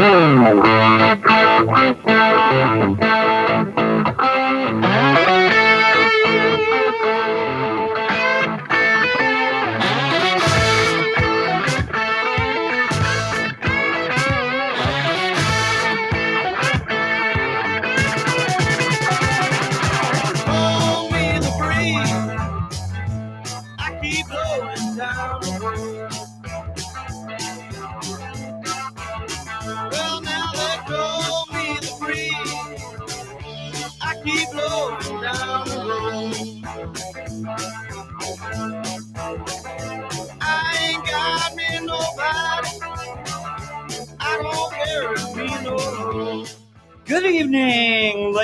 Blow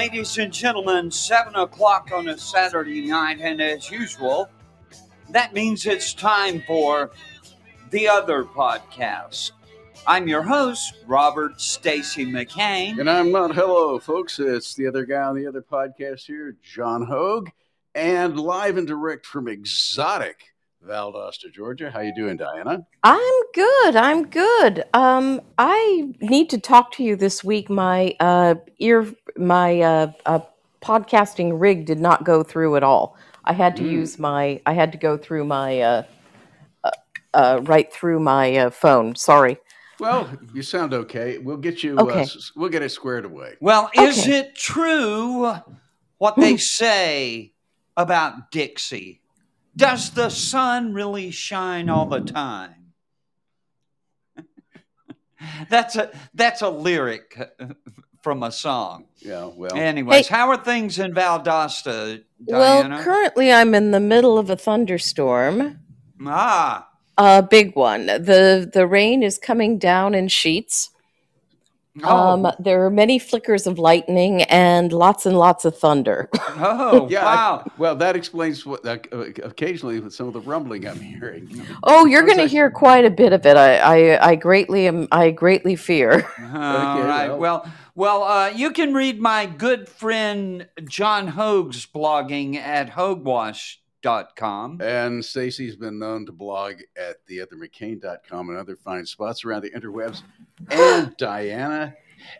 ladies and gentlemen. Seven o'clock on a Saturday night, and as usual, that means it's time for the other podcast. I'm your host, Robert Stacy McCain. And I'm not hello, folks. It's the other guy on the other podcast here, John Hoge, and live and direct from exotic Valdosta, Georgia. How you doing, Dianna? I'm good. I'm good. Um, I need to talk to you this week. My uh, ear, my uh, uh, podcasting rig did not go through at all. I had to Mm. use my. I had to go through my. Uh, uh, uh, right through my uh, phone. Sorry. Well, you sound okay. We'll get you. Okay. Uh, we'll get it squared away. Well, is Okay. it true what they say about Dixie? Does the sun really shine all the time? that's a that's a lyric uh, from a song. Yeah. Well. Anyways, how are things in Valdosta, Well, currently I'm in the middle of a thunderstorm, ah, a big one. the The rain is coming down in sheets. Oh, Um, there are many flickers of lightning and lots and lots of thunder. oh, yeah. I- wow. well, that explains what uh, occasionally with some of the rumbling I'm hearing. Oh, you're going to hear quite a bit of it. I, I, I greatly am. I greatly fear. All right. well. Well, well, uh, you can read my good friend John Hoge's blogging at hogewash.com. And Stacy's been known to blog at theothermccain.com and other fine spots around the interwebs. And Dianna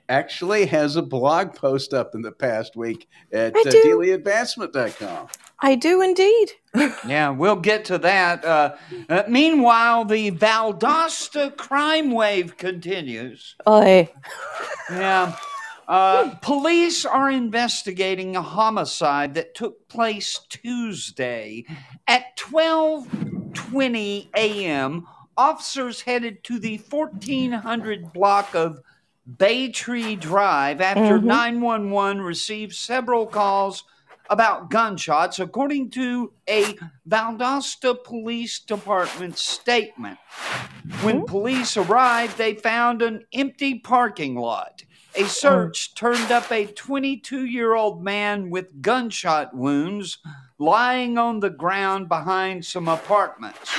actually has a blog post up in the past week at uh, dailyadvancement.com. I do indeed. Yeah, we'll get to that. Uh, uh, meanwhile, the Valdosta crime wave continues. I, Yeah. Uh, police are investigating a homicide that took place Tuesday at 12:20 a.m. Officers headed to the 1400 block of Baytree Drive after Mhm. 911 received several calls about gunshots, according to a Valdosta Police Department statement. When police arrived, they found an empty parking lot. A search turned up a 22 year old man with gunshot wounds lying on the ground behind some apartments.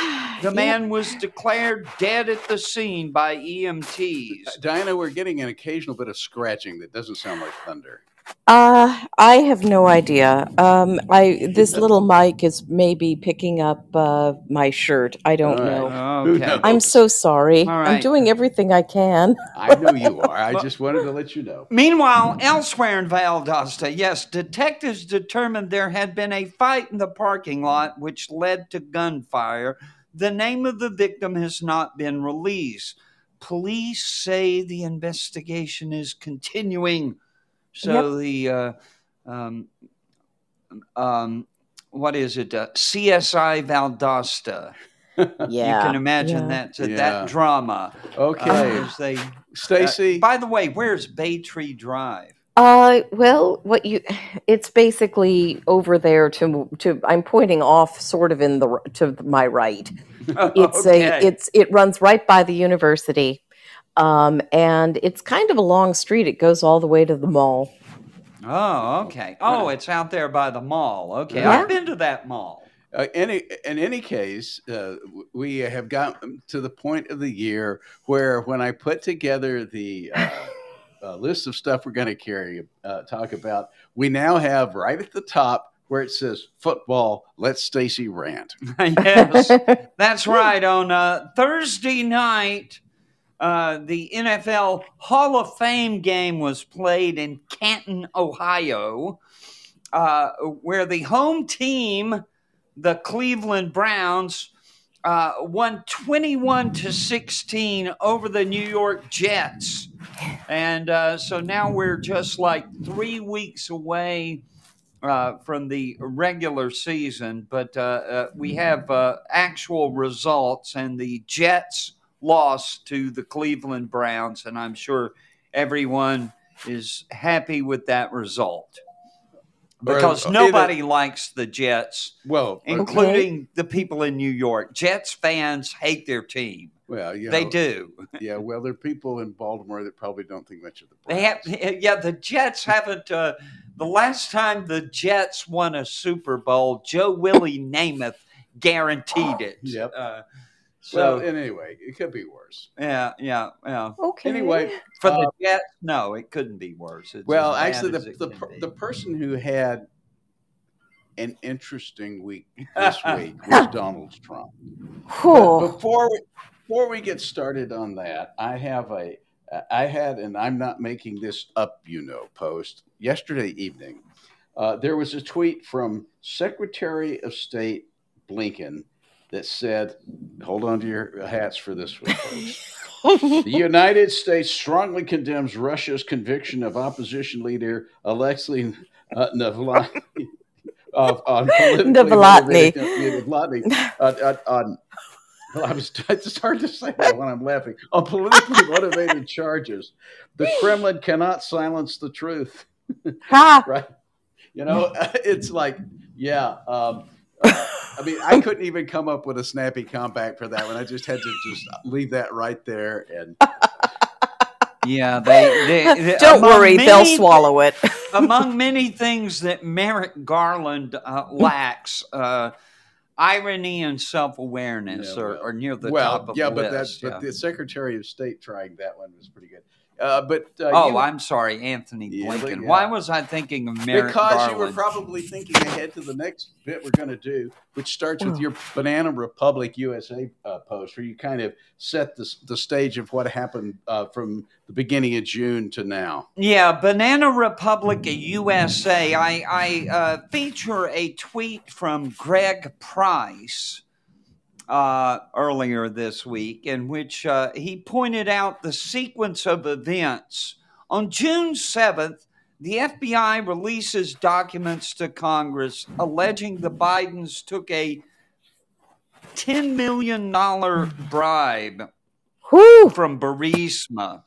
The man was declared dead at the scene by EMTs. Dianna, we're getting an occasional bit of scratching that doesn't sound like thunder. Uh, I have no idea. Um, I this little mic is maybe picking up uh, my shirt. I don't All right. know. Okay. I'm so sorry. All I'm right. doing everything I can. I know you are. I just wanted to let you know. Meanwhile, elsewhere in Valdosta, yes, detectives determined there had been a fight in the parking lot which led to gunfire. The name of the victim has not been released. Police say the investigation is continuing. So the uh, um, um, what is it? Uh, CSI Valdosta. Yeah. you can imagine yeah. that Yeah. that drama. Okay. Uh, they, Stacy. uh, by the way, where's Baytree Drive? Uh, well, what you, it's basically over there to to. I'm pointing off, sort of in the to my right. It's Okay. a it's it runs right by the university, um, and it's kind of a long street. It goes all the way to the mall. Oh, okay. Oh, it's out there by the mall. Okay, Yeah. I've been to that mall. Uh, any, in any case, uh, we have gotten to the point of the year where when I put together the uh, uh, list of stuff we're going to carry, uh, talk about, we now have right at the top where it says football. Let Stacy rant. yes, that's right. On uh, Thursday night, uh, the NFL Hall of Fame game was played in Canton, Ohio, uh, where the home team, the Cleveland Browns, uh, won 21 to 16 over the New York Jets. And uh, so now we're just like three weeks away uh, from the regular season, but we have actual results, and the Jets lost to the Cleveland Browns, and I'm sure everyone is happy with that result because Or either- nobody likes the Jets, Well, including the people in New York. Jets fans hate their team. well, you They do. Yeah, well, there are people in Baltimore that probably don't think much of the They Browns. have, yeah. The Jets haven't. Uh, the last time the Jets won a Super Bowl, Joe Willie Namath guaranteed it. Yep. Uh, so and anyway, it could be worse. yeah, yeah, yeah. Okay. Anyway, For Uh, the Jets, no, it couldn't be worse. It's Well, actually, the the, per- the person who had an interesting week this week was Donald Trump. But before we, before we get started on that, I have a I had, and I'm not making this up, you know, post yesterday evening. Uh, there was a tweet from Secretary of State Blinken that said, "Hold on to your hats for this one, folks." The United States strongly condemns Russia's conviction of opposition leader Alexei uh, Navalny of on politically Navalny. Navalny, uh, uh, on well, I was it's hard to say that when I'm laughing on politically motivated charges. The Kremlin cannot silence the truth, right? You know, it's like, yeah. Um, I mean, I couldn't even come up with a snappy comeback for that one. I just had to just leave that right there and yeah, they, they, they- Don't among worry, they'll swallow it. among many things that Merrick Garland uh, lacks, uh, irony and self awareness Yeah, well- are near the well, top of yeah, the but list. that, yeah. but the Secretary of State trying that one was pretty good. Uh, but uh, oh, you- I'm sorry, Anthony Yeah, Blinken. yeah. Why was I thinking of Merrick because Garland? you were probably thinking ahead to the next bit we're going to do, which starts with your Banana Republic USA uh, post, where you kind of set the, the stage of what happened uh, from the beginning of June to now. Yeah, Banana Republic USA. I, I uh, feature a tweet from Greg Price uh, earlier this week in which uh, he pointed out the sequence of events. On June 7th, the FBI releases documents to Congress alleging the Bidens took a $10 million bribe Whew. from Burisma.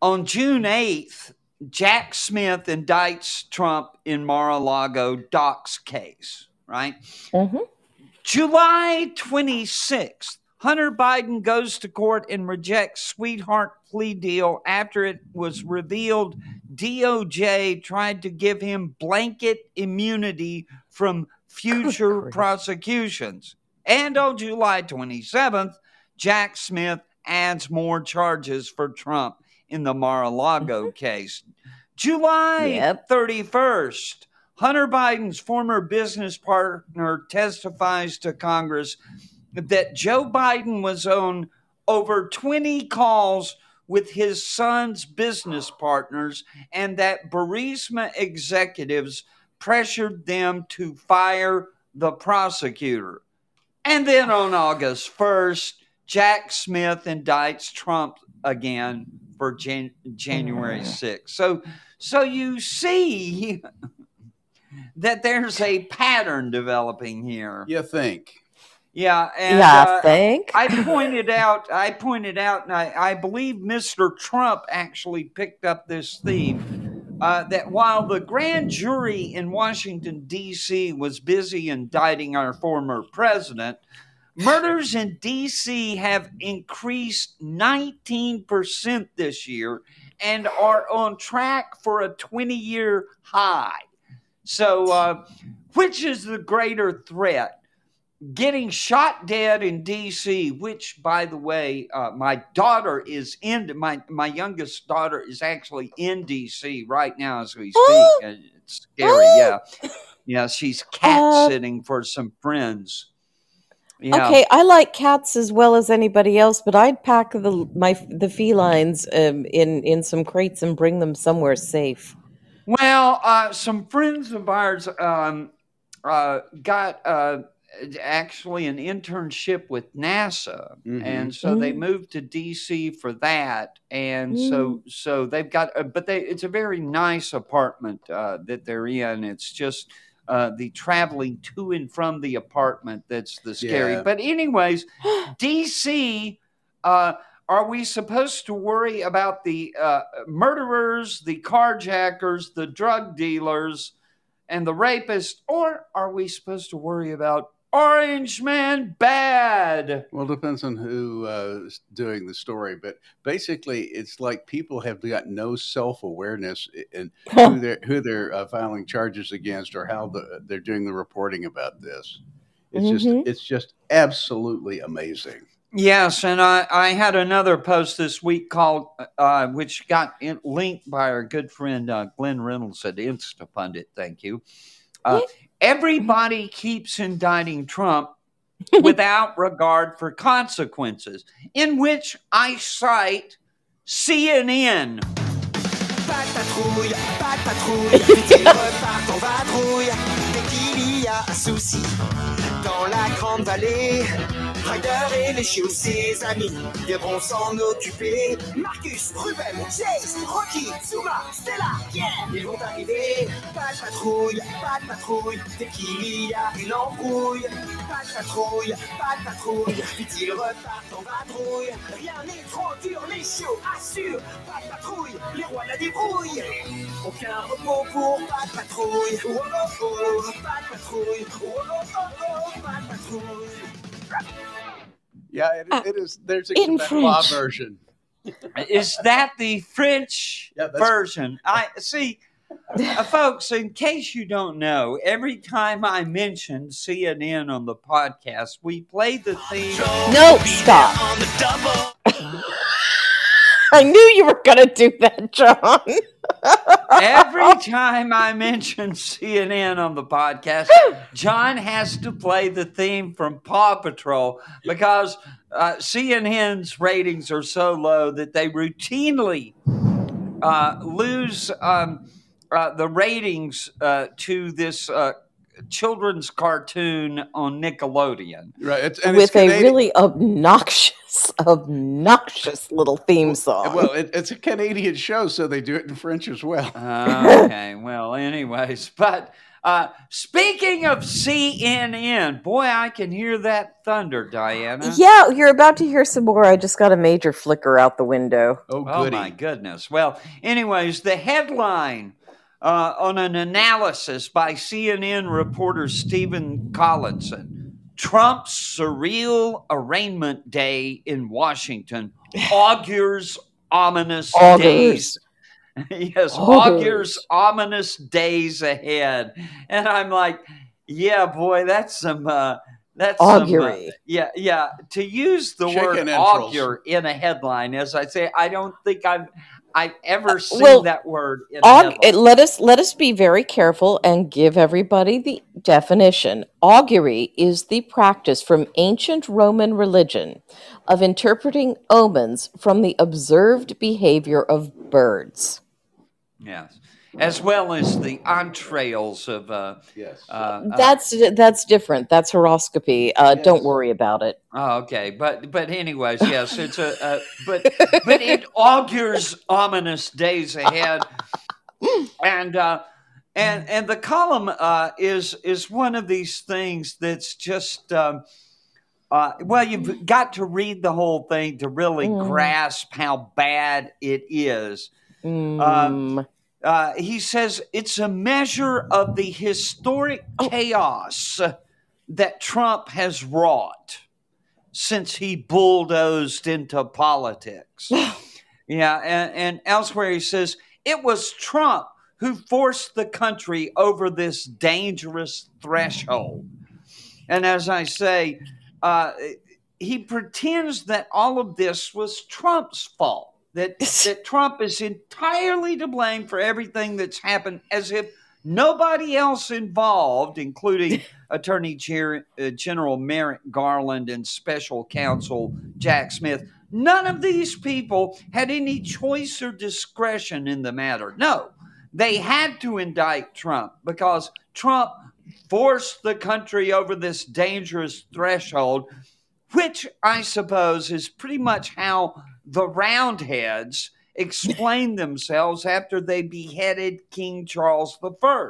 On June 8th, Jack Smith indicts Trump in Mar-a-Lago docs case, right? Mhm. July 26th, Hunter Biden goes to court and rejects sweetheart plea deal after it was revealed DOJ tried to give him blanket immunity from future prosecutions. And on July 27th, Jack Smith adds more charges for Trump in the Mar-a-Lago mm-hmm. case. July Yep. 31st, Hunter Biden's former business partner testifies to Congress that Joe Biden was on over 20 calls with his son's business partners and that Burisma executives pressured them to fire the prosecutor. And then on August 1st, Jack Smith indicts Trump again for Jan- January 6th. So so you see that there's a pattern developing here. You think? Yeah, and yeah, uh, I think. I pointed out, I pointed out, and I, I believe Mr. Trump actually picked up this theme uh, that while the grand jury in Washington, D.C. was busy indicting our former president, murders in D.C. have increased 19% this year and are on track for a 20 year high. So, uh, which is the greater threat? getting shot dead in DC, which, by the way, uh, my daughter is in. My my youngest daughter is actually in DC right now as we speak. and it's scary. Yeah, yeah. She's cat Uh, sitting for some friends. Yeah. Okay, I like cats as well as anybody else, but I'd pack the my the felines um, in in some crates and bring them somewhere safe. Well, uh, some friends of ours um, uh, got uh, actually an internship with NASA, Mhm. and so they Mm. moved to DC for that. And Mm. so, so they've got, uh, but they it's a very nice apartment uh, that they're in. It's just. Uh, the traveling to and from the apartment that's the scary. Yeah. But anyways, DC, uh, are we supposed to worry about the uh, murderers, the carjackers, the drug dealers, and the rapists, or are we supposed to worry about Orange Man Bad? Well, it depends on who's uh, doing the story, but basically, it's like people have got no self awareness in who they're who they're uh, filing charges against or how the, they're doing the reporting about this. It's Mhm. just it's just absolutely amazing. Yes, and I, I had another post this week called, uh, which got in, linked by our good friend uh, Glenn Reynolds at Instapundit. Thank you. Uh, everybody keeps indicting Trump without regard for consequences, in which I cite CNN. Pas patrouille, pas patrouille, Ryder et les chiots, ses amis, viendront s'en occuper. Marcus, Ruben, Chase, Rocky, Zuma, Stella, yeah, ils vont arriver. Pas de patrouille, pas de patrouille, dès qu'il y a une embrouille. Pas de patrouille, pas de patrouille, vite ils repartent en vadrouille. Rien n'est trop dur, les chiots assurent. Pas de patrouille, les rois la débrouille. Aucun repos pour pas de patrouille. Oh, oh, oh, pas de patrouille. Oh, oh, oh, pas de patrouille. Yeah, it, Uh, it is. There's a in French. version. Is that the French Yeah, version? I see. Uh, folks, in case you don't know, every time I mention CNN on the podcast, we play the theme. No, stop. On the double. I knew you were going to do that, John. Every time I mention CNN on the podcast, John has to play the theme from Paw Patrol because uh, CNN's ratings are so low that they routinely uh, lose um, uh, the ratings uh, to this uh, children's cartoon on Nickelodeon. Right, it's, and it's With a Canadian- really obnoxious, obnoxious little theme song. well, it, it's a Canadian show, so they do it in French as well. Uh, okay, well, anyways, but uh, speaking of CNN, boy, I can hear that thunder, Dianna. yeah, you're about to hear some more. I just got a major flicker out the window. Oh, Oh goody! my goodness. Well, anyways, the headline uh, on an analysis by CNN reporter Stephen Collinson: Trump's surreal arraignment day in Washington augurs ominous Augurs. days. yes, Augurs. augurs ominous days ahead. And I'm like, yeah, boy, that's some. Uh, that's some, uh, Augury. yeah, yeah. To use the Chicken word entrails. augur in a headline, as I say, I don't think I've I've ever uh, seen well, that word in Aug- it- let us let us be very careful and give everybody the definition. Augury is the practice from ancient Roman religion of interpreting omens from the observed behavior of birds. yes, as well as the entrails of. Uh, Yes. uh, uh, That's that's different. That's haruspicy. Uh, Don't worry about it. oh, okay, but but anyways, yes, it's a uh, but but it augurs ominous days ahead, and. Uh, and and the column uh, is is one of these things that's just um, uh, well you've got to read the whole thing to really Mm. grasp how bad it is. Mm. Uh, he says it's a measure of the historic chaos that Trump has wrought since he bulldozed into politics. yeah, and, and elsewhere he says it was Trump who forced the country over this dangerous threshold. And as I say, uh, he pretends that all of this was Trump's fault. That that Trump is entirely to blame for everything that's happened, as if Nobody else involved, including Attorney uh, General Merrick Garland and Special Counsel Jack Smith, none of these people had any choice or discretion in the matter. No, they had to indict Trump because Trump forced the country over this dangerous threshold, which I suppose is pretty much how the Roundheads explained themselves after they beheaded King Charles I.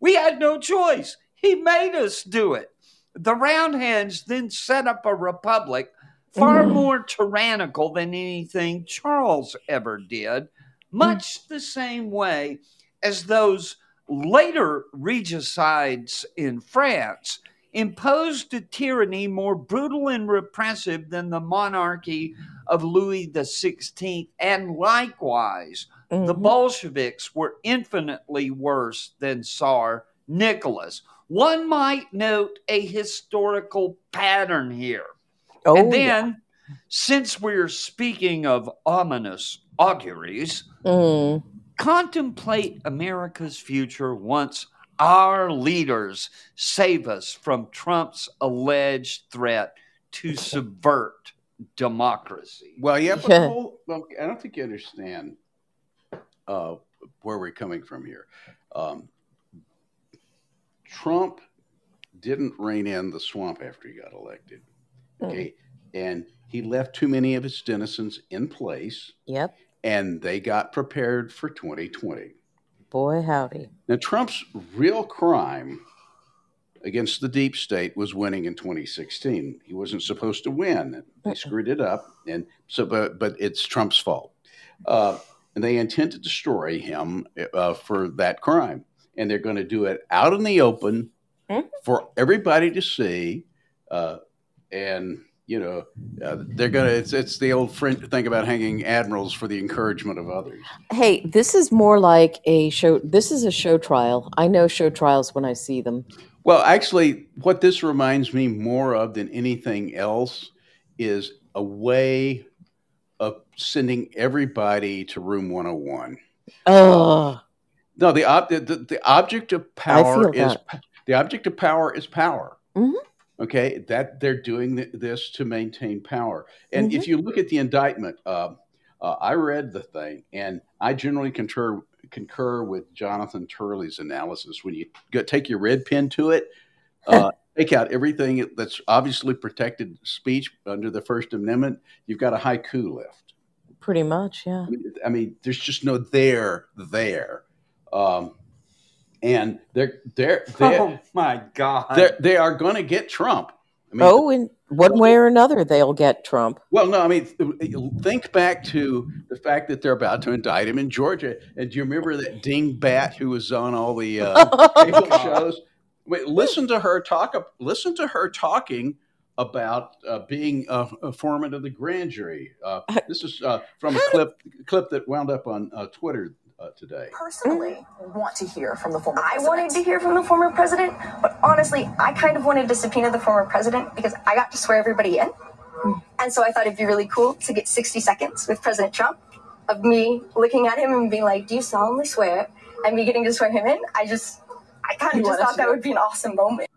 We had no choice. He made us do it. The Roundheads then set up a republic far Mm. more tyrannical than anything Charles ever did, much the same way as those later regicides in France imposed a tyranny more brutal and repressive than the monarchy of Louis XVI, and likewise, the Mhm. Bolsheviks were infinitely worse than Tsar Nicholas. One might note a historical pattern here. Oh, and yeah. then, since we're speaking of ominous auguries, Mm. contemplate America's future once our leaders save us from Trump's alleged threat to subvert democracy. Well, yeah, but Yeah. the whole, well, I don't think you understand uh, where we're coming from here. Um, Trump didn't rein in the swamp after he got elected. Okay. And he left too many of his denizens in place, Yep. and they got prepared for 2020. Boy, howdy. Now, Trump's real crime against the deep state was winning in 2016. He wasn't supposed to win. They screwed it up, and so but but it's Trump's fault. Uh, and they intend to destroy him uh, for that crime, and they're going to do it out in the open Mhm. for everybody to see. Uh, and you know, uh, they're gonna. It's it's the old French thing about hanging admirals for the encouragement of others. Hey, this is more like a show. This is a show trial. I know show trials when I see them. Well, actually, what this reminds me more of than anything else is a way of sending everybody to room 101. Oh, No, the, ob- the, the, the object of power is the object of power is power. Mhm. Okay, that they're doing th- this to maintain power. And Mm-hmm. if you look at the indictment, uh, uh, I read the thing, and I generally concur concur with Jonathan Turley's analysis. When you go, take your red pen to it, uh, take out everything that's obviously protected speech under the First Amendment. You've got a haiku left. pretty much, yeah. I mean, I mean, there's just no there there, um, and they're they're they're, Oh my God. they're they are going to get Trump. I mean, oh, in one way or another, they'll get Trump. well, no, I mean, think back to the fact that they're about to indict him in Georgia. And do you remember that dingbat who was on all the uh, cable shows? Wait, listen to her talk. Listen to her talking about uh, being a, a foreman of the grand jury. Uh, this is uh, from a clip clip that wound up on uh, Twitter uh, today. personally want to hear from the former I wanted to hear from the former president, but honestly, I kind of wanted to subpoena the former president because I got to swear everybody in. And so I thought it'd be really cool to get 60 seconds with President Trump of me looking at him and being like, Do you solemnly swear? And me getting to swear him in. I just, I kind of just thought that would be an awesome moment.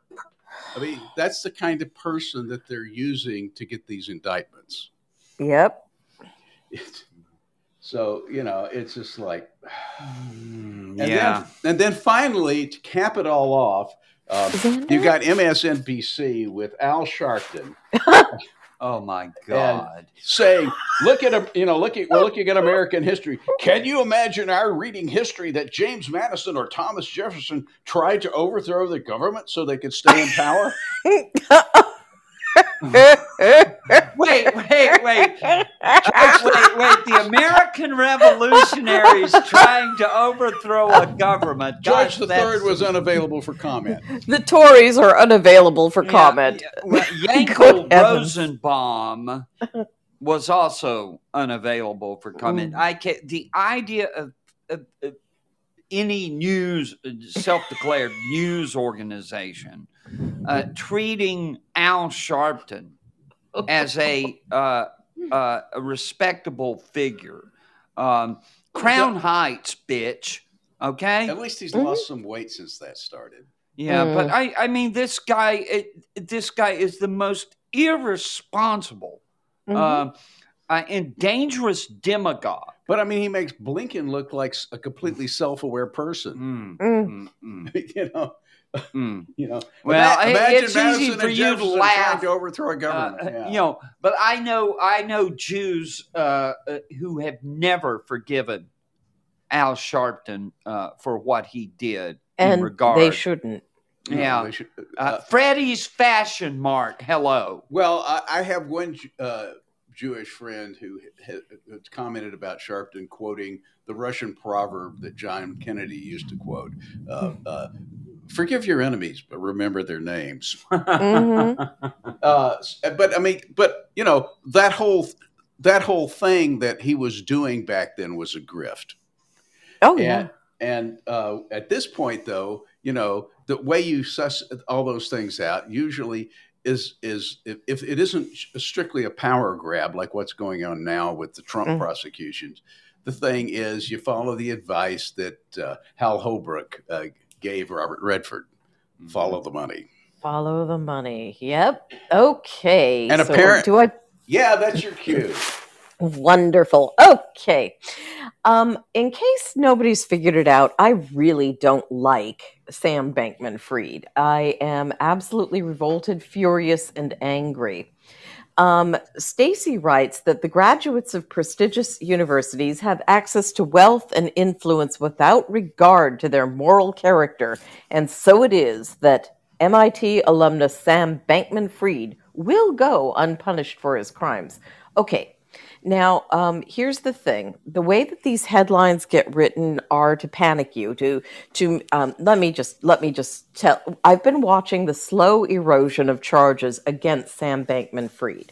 I mean, that's the kind of person that they're using to get these indictments. Yep. It's, so you know, it's just like, and yeah. then and then finally to cap it all off, uh, Xander? you got MSNBC with Al Sharpton Oh my God. saying, "Look at a, you know, look at we're looking at American history. Can you imagine our reading history that James Madison or Thomas Jefferson tried to overthrow the government so they could stay in power?" wait, wait, wait. wait, wait. The American revolutionaries trying to overthrow a government. George Gosh, the that's- Third was unavailable for comment. the Tories are unavailable for Yeah, comment. yeah. Well, Yankel Rosenbaum was also unavailable for comment. Mm. I can the idea of, of, of any news self-declared news organization uh, treating Al Sharpton as a uh, uh, a respectable figure. Um, Crown Heights, bitch. Okay. At least he's Mhm. lost some weight since that started. Yeah, but Mm. I, I mean, this guy, it, this guy is the most irresponsible Mhm. um, uh, and dangerous demagogue. But I mean, he makes Blinken look like a completely self-aware person. Mm, mm, you know, mm. you know. Well, Ima- it- imagine it's Madison easy for you to laugh. to overthrow a Uh, government. yeah. You know, but I know, I know Jews uh, uh, who have never forgiven Al Sharpton uh, for what he did in and regard. they shouldn't. No, yeah. they should- uh, uh, Freddie's Fashion Mart. Hello. well, I, I have one uh, Jewish friend who has commented about Sharpton quoting the Russian proverb that John Kennedy used to quote: uh, uh, "Forgive your enemies, but remember their names." Mhm. uh, but I mean, but you know that whole that whole thing that he was doing back then was a grift. Oh yeah. And and uh, at this point, though, you know the way you suss all those things out usually is is if, if it isn't strictly a power grab like what's going on now with the Trump Mm. prosecutions. The thing is, you follow the advice that uh, Hal Holbrook uh, gave Robert Redford: follow the money. Follow the money. Yep. Okay. And so apparent- do I Yeah, that's your cue. Wonderful. Okay. Um, in case nobody's figured it out, I really don't like Sam Bankman Fried. I am absolutely revolted, furious, and angry. Um, Stacy writes that the graduates of prestigious universities have access to wealth and influence without regard to their moral character, and so it is that MIT alumnus Sam Bankman Fried will go unpunished for his crimes. Okay, now um, here's the thing: the way that these headlines get written are to panic you. To to um, let me just let me just tell. I've been watching the slow erosion of charges against Sam Bankman Fried,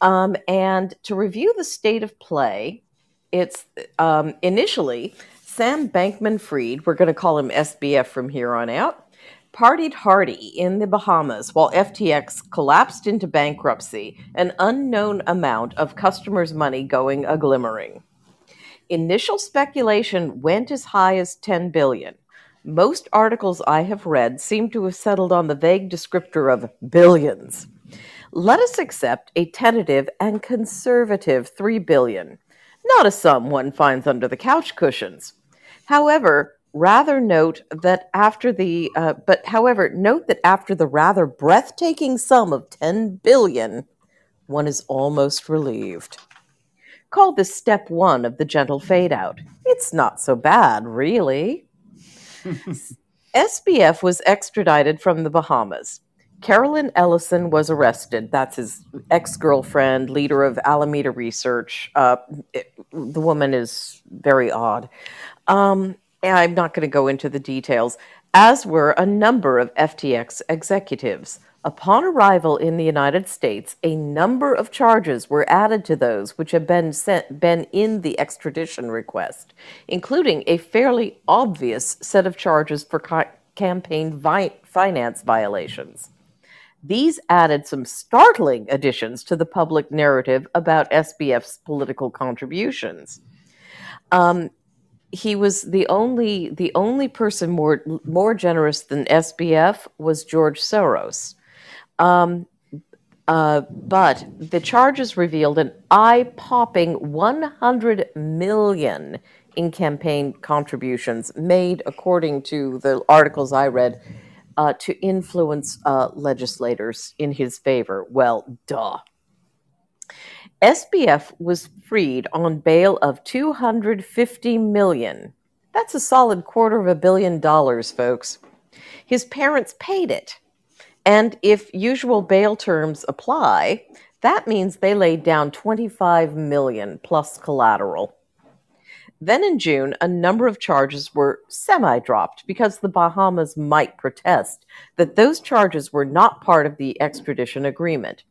um, and to review the state of play, it's um, initially Sam Bankman Fried. We're going to call him SBF from here on out partied hardy in the Bahamas while FTX collapsed into bankruptcy, an unknown amount of customers' money going a glimmering. Initial speculation went as high as 10 billion. Most articles I have read seem to have settled on the vague descriptor of billions. Let us accept a tentative and conservative 3 billion, not a sum one finds under the couch cushions. However, rather note that after the uh, but however note that after the rather breathtaking sum of 10 billion one is almost relieved. Call this step one of the gentle fade out. It's not so bad really. Sbf was extradited from the bahamas. Carolyn ellison was arrested. That's his ex-girlfriend leader of alameda research. Uh, it- the woman is very odd. Um, and I'm not going to go into the details, as were a number of FTX executives. Upon arrival in the United States, a number of charges were added to those which had been sent, been in the extradition request, including a fairly obvious set of charges for ca- campaign vi- finance violations. These added some startling additions to the public narrative about SBF's political contributions. Um, he was the only the only person more more generous than SBF was George Soros. Um, uh, but the charges revealed an eye-popping 100 million in campaign contributions made, according to the articles I read, uh, to influence uh, legislators in his favor. Well, duh. SBF was freed on bail of 250 million. That's a solid quarter of a billion dollars, folks. His parents paid it. And if usual bail terms apply, that means they laid down 25 million plus collateral. Then in June, a number of charges were semi dropped because the Bahamas might protest that those charges were not part of the extradition agreement.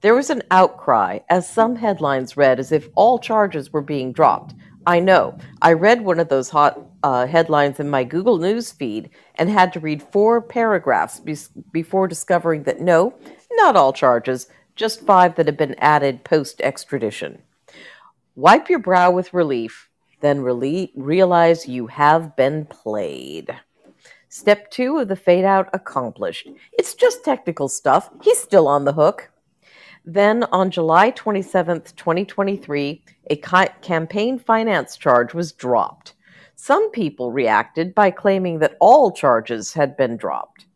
There was an outcry, as some headlines read as if all charges were being dropped. I know. I read one of those hot uh, headlines in my Google News feed and had to read four paragraphs be- before discovering that no, not all charges, just five that had been added post extradition. Wipe your brow with relief. Then rele- realize you have been played. Step two of the fade out accomplished. It's just technical stuff. He's still on the hook. Then on July 27th, 2023, a ca- campaign finance charge was dropped. Some people reacted by claiming that all charges had been dropped.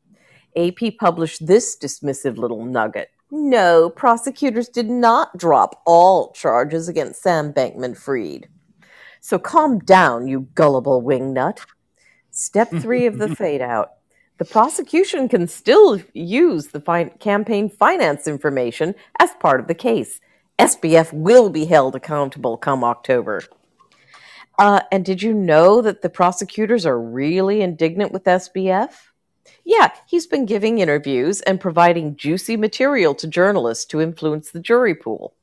AP published this dismissive little nugget. No, prosecutors did not drop all charges against Sam Bankman Fried. So calm down, you gullible wingnut. Step three of the fade out. The prosecution can still use the fin- campaign finance information as part of the case. SBF will be held accountable come October. Uh, and did you know that the prosecutors are really indignant with SBF? Yeah, he's been giving interviews and providing juicy material to journalists to influence the jury pool.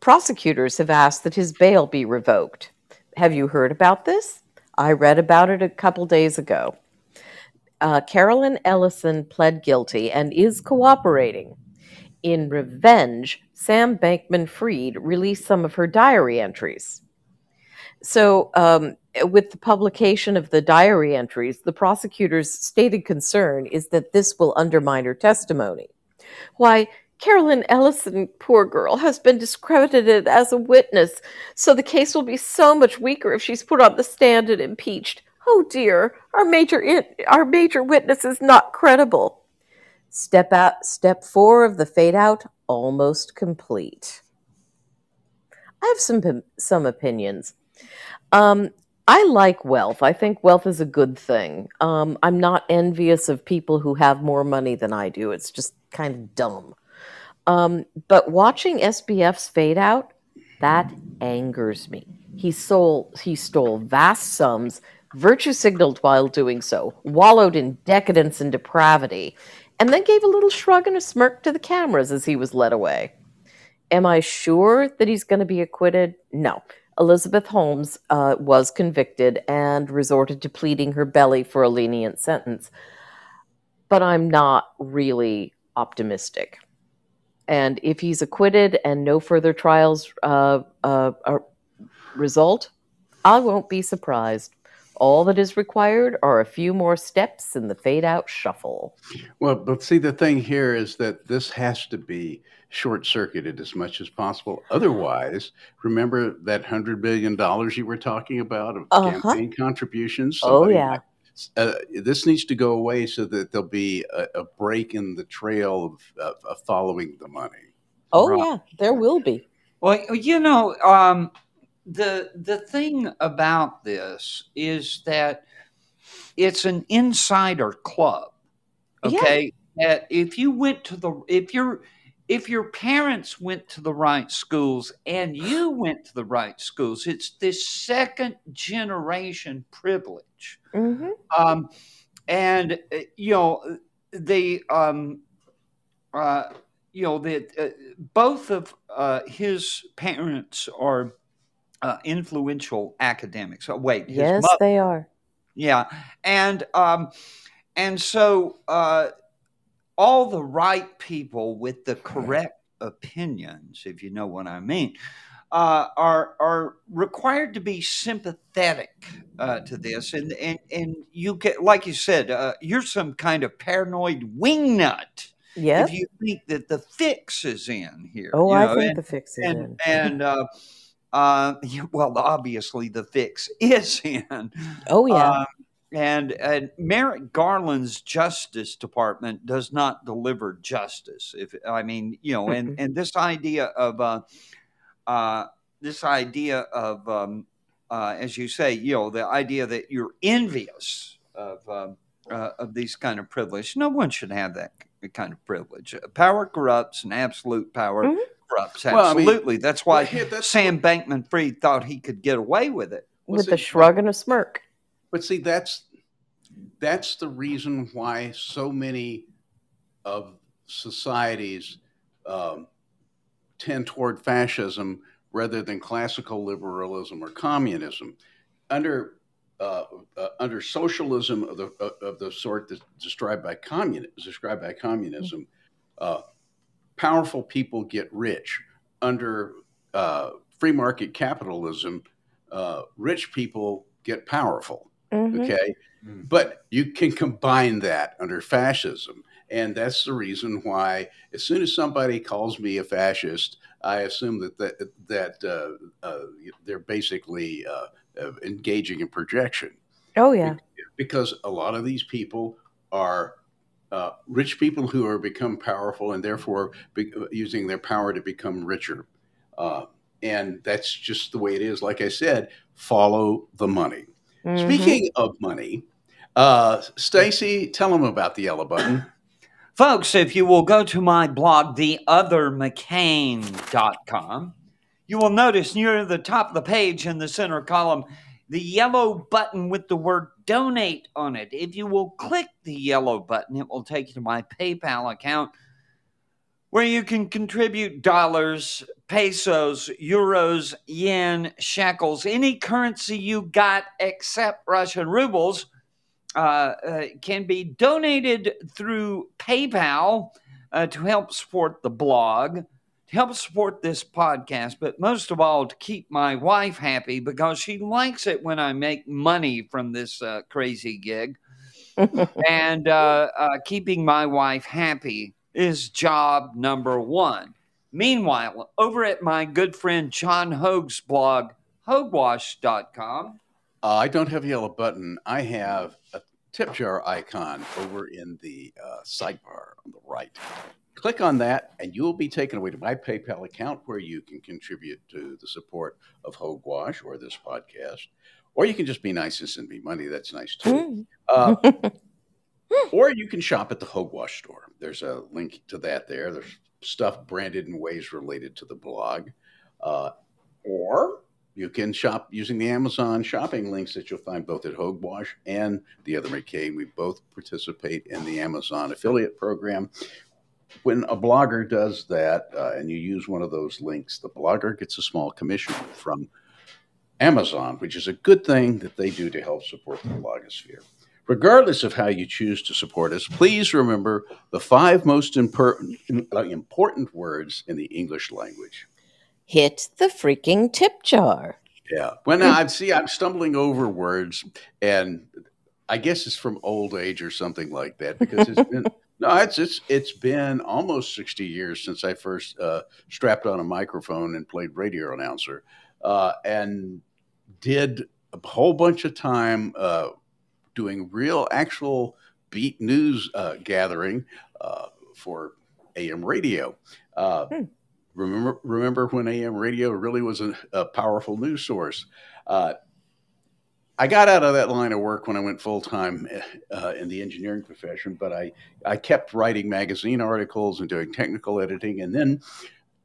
Prosecutors have asked that his bail be revoked. Have you heard about this? I read about it a couple days ago. Uh, Carolyn Ellison pled guilty and is cooperating. In revenge, Sam Bankman Fried released some of her diary entries. So, um, with the publication of the diary entries, the prosecutor's stated concern is that this will undermine her testimony. Why, Carolyn Ellison, poor girl, has been discredited as a witness, so the case will be so much weaker if she's put on the stand and impeached. Oh dear, our major our major witness is not credible. Step out, step four of the fade out, almost complete. I have some some opinions. Um, I like wealth. I think wealth is a good thing. Um, I'm not envious of people who have more money than I do. It's just kind of dumb. Um, but watching SBF's fade out, that angers me. He stole he stole vast sums, virtue signaled while doing so, wallowed in decadence and depravity, and then gave a little shrug and a smirk to the cameras as he was led away. Am I sure that he's going to be acquitted? No. Elizabeth Holmes uh, was convicted and resorted to pleading her belly for a lenient sentence. But I'm not really optimistic. And if he's acquitted and no further trials uh, uh, result, I won't be surprised. All that is required are a few more steps in the fade out shuffle. Well, but see, the thing here is that this has to be short circuited as much as possible. Otherwise, remember that $100 billion you were talking about of uh-huh. campaign contributions? oh, yeah. Might, uh, this needs to go away so that there'll be a, a break in the trail of, of, of following the money. Oh, right. yeah, there will be. Well, you know, um, the the thing about this is that it's an insider club. Okay, yeah. that if you went to the if you're if your parents went to the right schools and you went to the right schools, it's this second generation privilege. Mm-hmm. Um, and uh, you know the um, uh, you know that uh, both of uh, his parents are uh, influential academics. Oh, wait, yes, mother, they are. Yeah, and um, and so uh, all the right people with the correct opinions, if you know what I mean, uh, are are required to be sympathetic uh, to this, and and and you get like you said, uh, you're some kind of paranoid wingnut. Yeah. If you think that the fix is in here. Oh, you I think and, the fix is and, in. And uh, well, obviously the fix is in. Oh yeah. Um, and, and Merrick Garland's Justice Department does not deliver justice. If I mean, you know, and and this idea of uh, uh, this idea of, um, uh, as you say, you know, the idea that you're envious of um, uh, of these kind of privilege. No one should have that kind of privilege. Power corrupts, and absolute power Mhm. Corrupts. Well, I mean, Absolutely. that's why yeah, that's- Sam Bankman Fried thought he could get away with it. Well, With see, a shrug and a smirk. But see, that's that's the reason why so many of societies um, tend toward fascism rather than classical liberalism or communism. Under uh, uh, under socialism of the uh, of the sort that's described by communism, described by communism, uh, powerful people get rich. Under uh, free market capitalism, uh, rich people get powerful. Mhm. Okay. Mm. But you can combine that under fascism. And that's the reason why, as soon as somebody calls me a fascist, I assume that that, that uh, uh, they're basically uh, uh, engaging in projection Oh yeah. because a lot of these people are uh, rich people who are become powerful and therefore be, using their power to become richer. Uh, and that's just the way it is. Like I said, follow the money. Mhm. Speaking of money, uh, Stacy, tell them about the yellow button. Folks, if you will go to my blog, theothermccain.com, you will notice near the top of the page in the center column the yellow button with the word donate on it. If you will click the yellow button, it will take you to my PayPal account where you can contribute dollars, pesos, euros, yen, shekels, any currency you got except Russian rubles uh, uh, can be donated through PayPal uh, to help support the blog, to help support this podcast, but most of all, to keep my wife happy because she likes it when I make money from this uh, crazy gig. and uh, uh, keeping my wife happy is job number one. Meanwhile, over at my good friend John Hoge's blog, hogewash.com, Uh, I don't have a yellow button. I have a tip jar icon over in the uh, sidebar on the right. Click on that, and you will be taken away to my PayPal account where you can contribute to the support of Hogewash or this podcast. Or you can just be nice and send me money. That's nice too. Uh, or you can shop at the Hogewash store. There's a link to that there. There's stuff branded in ways related to the blog. Uh, or you can shop using the Amazon shopping links that you'll find both at Hogewash and the other McCain. We both participate in the Amazon affiliate program. When a blogger does that uh, and you use one of those links, the blogger gets a small commission from Amazon, which is a good thing that they do to help support the blogosphere. Regardless of how you choose to support us, please remember the five most important, uh, important words in the English language. Hit the freaking tip jar. Yeah. When I see, I'm stumbling over words, and I guess it's from old age or something like that because it's been no, it's it's it's been almost 60 years since I first uh, strapped on a microphone and played radio announcer, uh, and did a whole bunch of time uh, doing real, actual beat news uh, gathering uh, for AM radio. Uh, Hmm. Remember, remember when AM radio really was a, a powerful news source. I got out of that line of work when I went full time uh, in the engineering profession, but I, I kept writing magazine articles and doing technical editing. And then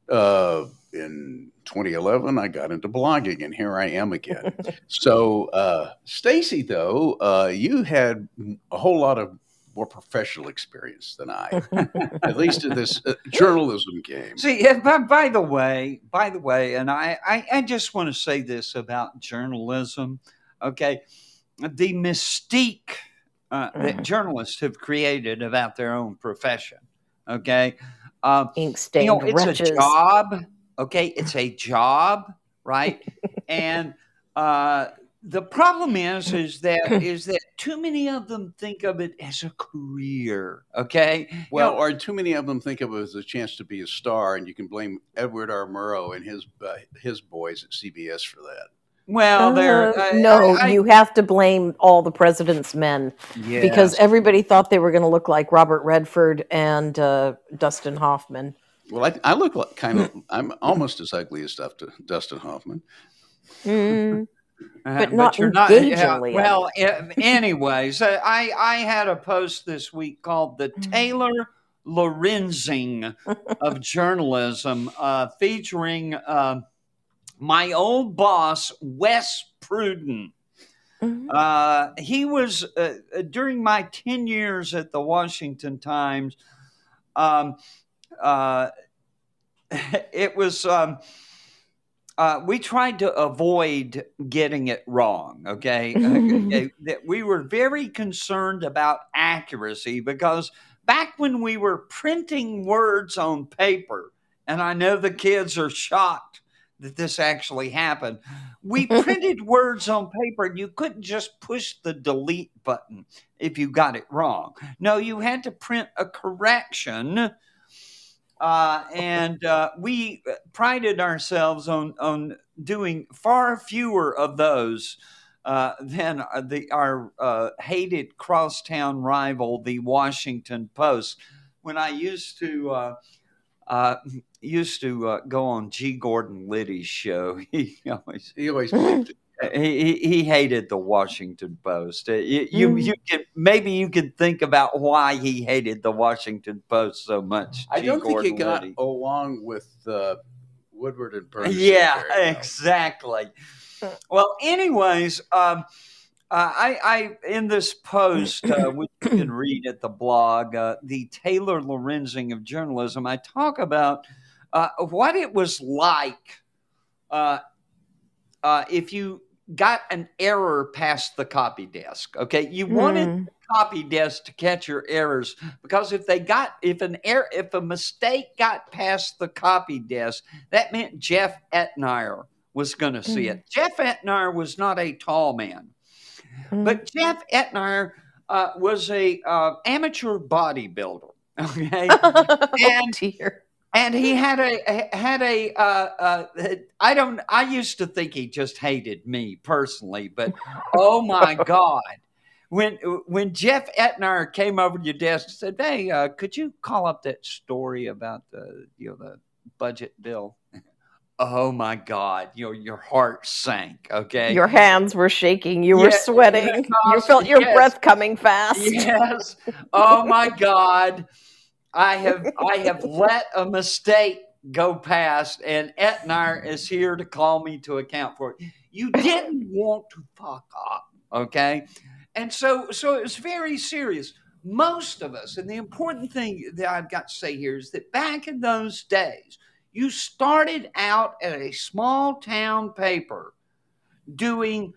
uh, in 2011, I got into blogging, and here I am again. so, uh, Stacy, though, uh, you had a whole lot of more professional experience than I, at least in this uh, journalism game. See, by, by the way, by the way, and I, I, I just want to say this about journalism, okay? The mystique uh, that Mhm. journalists have created about their own profession, okay? Um, Ink you know, it's wretches. a job, okay? It's a job, right? and uh, the problem is, is that is that too many of them think of it as a career, okay? You Well, know, or too many of them think of it as a chance to be a star, and you can blame Edward R. Murrow and his uh, his boys at CBS for that. Well, there. Uh, no, you have to blame all the president's men because everybody thought they were going to look like Robert Redford and uh, Dustin Hoffman. Well, I, I look like kind of I'm almost as ugly as stuff to Dustin Hoffman. Mm. Uh, but not yeah, engagingly well, uh, anyways, uh, I I had a post this week called "The Taylor Lorenzing of Journalism," uh, featuring uh, my old boss Wes Pruden. Mhm. Uh, he was uh, uh, during my ten years at the Washington Times. Um, uh, it was. Um, uh, we tried to avoid getting it wrong. Okay, Okay, that we were very concerned about accuracy because back when we were printing words on paper, and I know the kids are shocked that this actually happened. We printed words on paper, and you couldn't just push the delete button if you got it wrong. No, you had to print a correction. Uh, and uh, we prided ourselves on on doing far fewer of those uh, than uh, the our uh, hated crosstown rival, the Washington Post. When I used to uh, uh, used to uh, go on G. Gordon Liddy's show. He always He always he, he, he hated the Washington Post. Uh, You you, Mm. you can maybe you could think about why he hated the Washington Post so much. I G. don't think he got Liddy. along with uh, Woodward and Burns. Yeah, well. exactly. Well, anyways, um, uh, I, I in this post, uh, which you can read at the blog, uh, the Taylor Lorenzing of journalism, I talk about uh, what it was like uh, uh, if you got an error past the copy desk. Okay, you wanted Mm. the copy desk to catch your errors because if they got if an error if a mistake got past the copy desk, that meant Jeff Etnier was going to see it. Jeff Etnier was not a tall man, But Jeff Etnier uh, was a uh, amateur bodybuilder. Okay, oh and dear. and he had a had a uh, uh, I don't I used to think he just hated me personally, but oh my god. When when Jeff Etner came over to your desk and said, "Hey, uh, could you call up that story about the you know the budget bill?" Oh my God! You know your heart sank. Okay, Your hands were shaking. You were Yeah, sweating. yeah, you felt your yes. breath coming fast. yes. Oh my God. I have I have let a mistake go past, and Etnar is here to call me to account for it. You didn't want to fuck up, okay? And so so it was very serious. Most of us, and the important thing that I've got to say here is that back in those days, you started out at a small town paper doing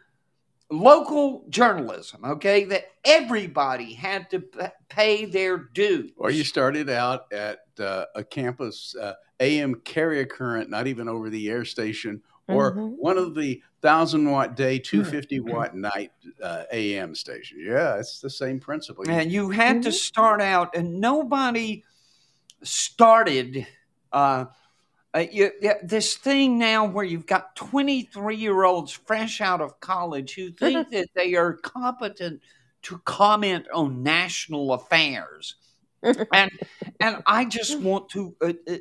local journalism, okay, that everybody had to pay their dues. Or you started out at uh, a campus uh, AM carrier current, not even over the air station, or Mhm. one of the thousand watt day, 250 watt night uh, AM stations. Yeah, it's the same principle. And you had to Mhm. start out, and nobody started. Uh, uh, you, yeah, this thing now where you've got 23 year olds fresh out of college who think that they are competent to comment on national affairs. and and I just want to uh, uh,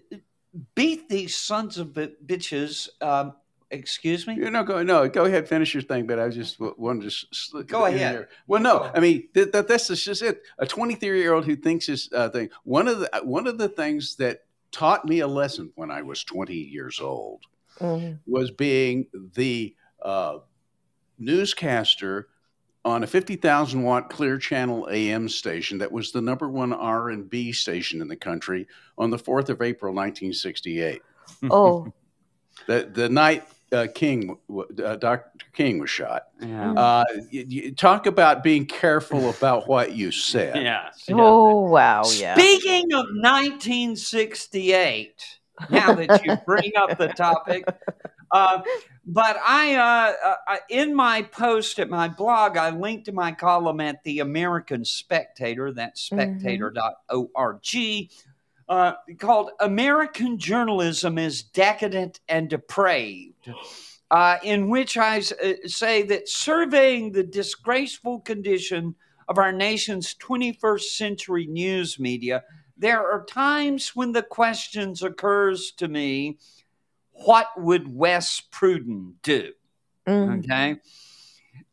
beat these sons of bi- bitches. Um, excuse me. You know, go no, go ahead, finish your thing. But I just w- wanted to slip Go ahead. there. Well, no. I mean that, that that's just it. A 23 year old who thinks his uh, thing. One of the one of the things that taught me a lesson when I was 20 years old Mhm. was being the uh, newscaster on a 50,000 watt clear channel AM station that was the number one R&B station in the country on the 4th of April 1968. Oh, The the night uh, King uh, Dr. King was shot. Yeah. Uh, you, you talk about being careful about what you said. Yes. oh, wow, yeah. Speaking of 1968, now that you bring up the topic, uh, but I, uh, uh, I, in my post at my blog, I linked to my column at the American Spectator, that's spectator.org, uh, called American Journalism is Decadent and Depraved. Uh, in which I uh, say that surveying the disgraceful condition of our nation's 21st century news media, there are times when the questions occurs to me, what would Wes Pruden do? Mhm. Okay.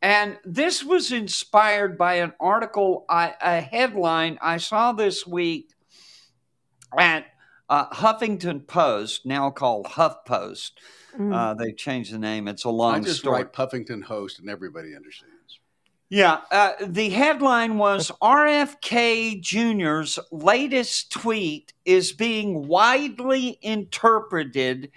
And this was inspired by an article, I, a headline I saw this week uh, Huffington Post, now called HuffPost. Mm. Uh, they've changed the name. It's a long I just story. write Puffington host and everybody understands. Yeah, uh, the headline was RFK Jr.'s latest tweet is being widely interpreted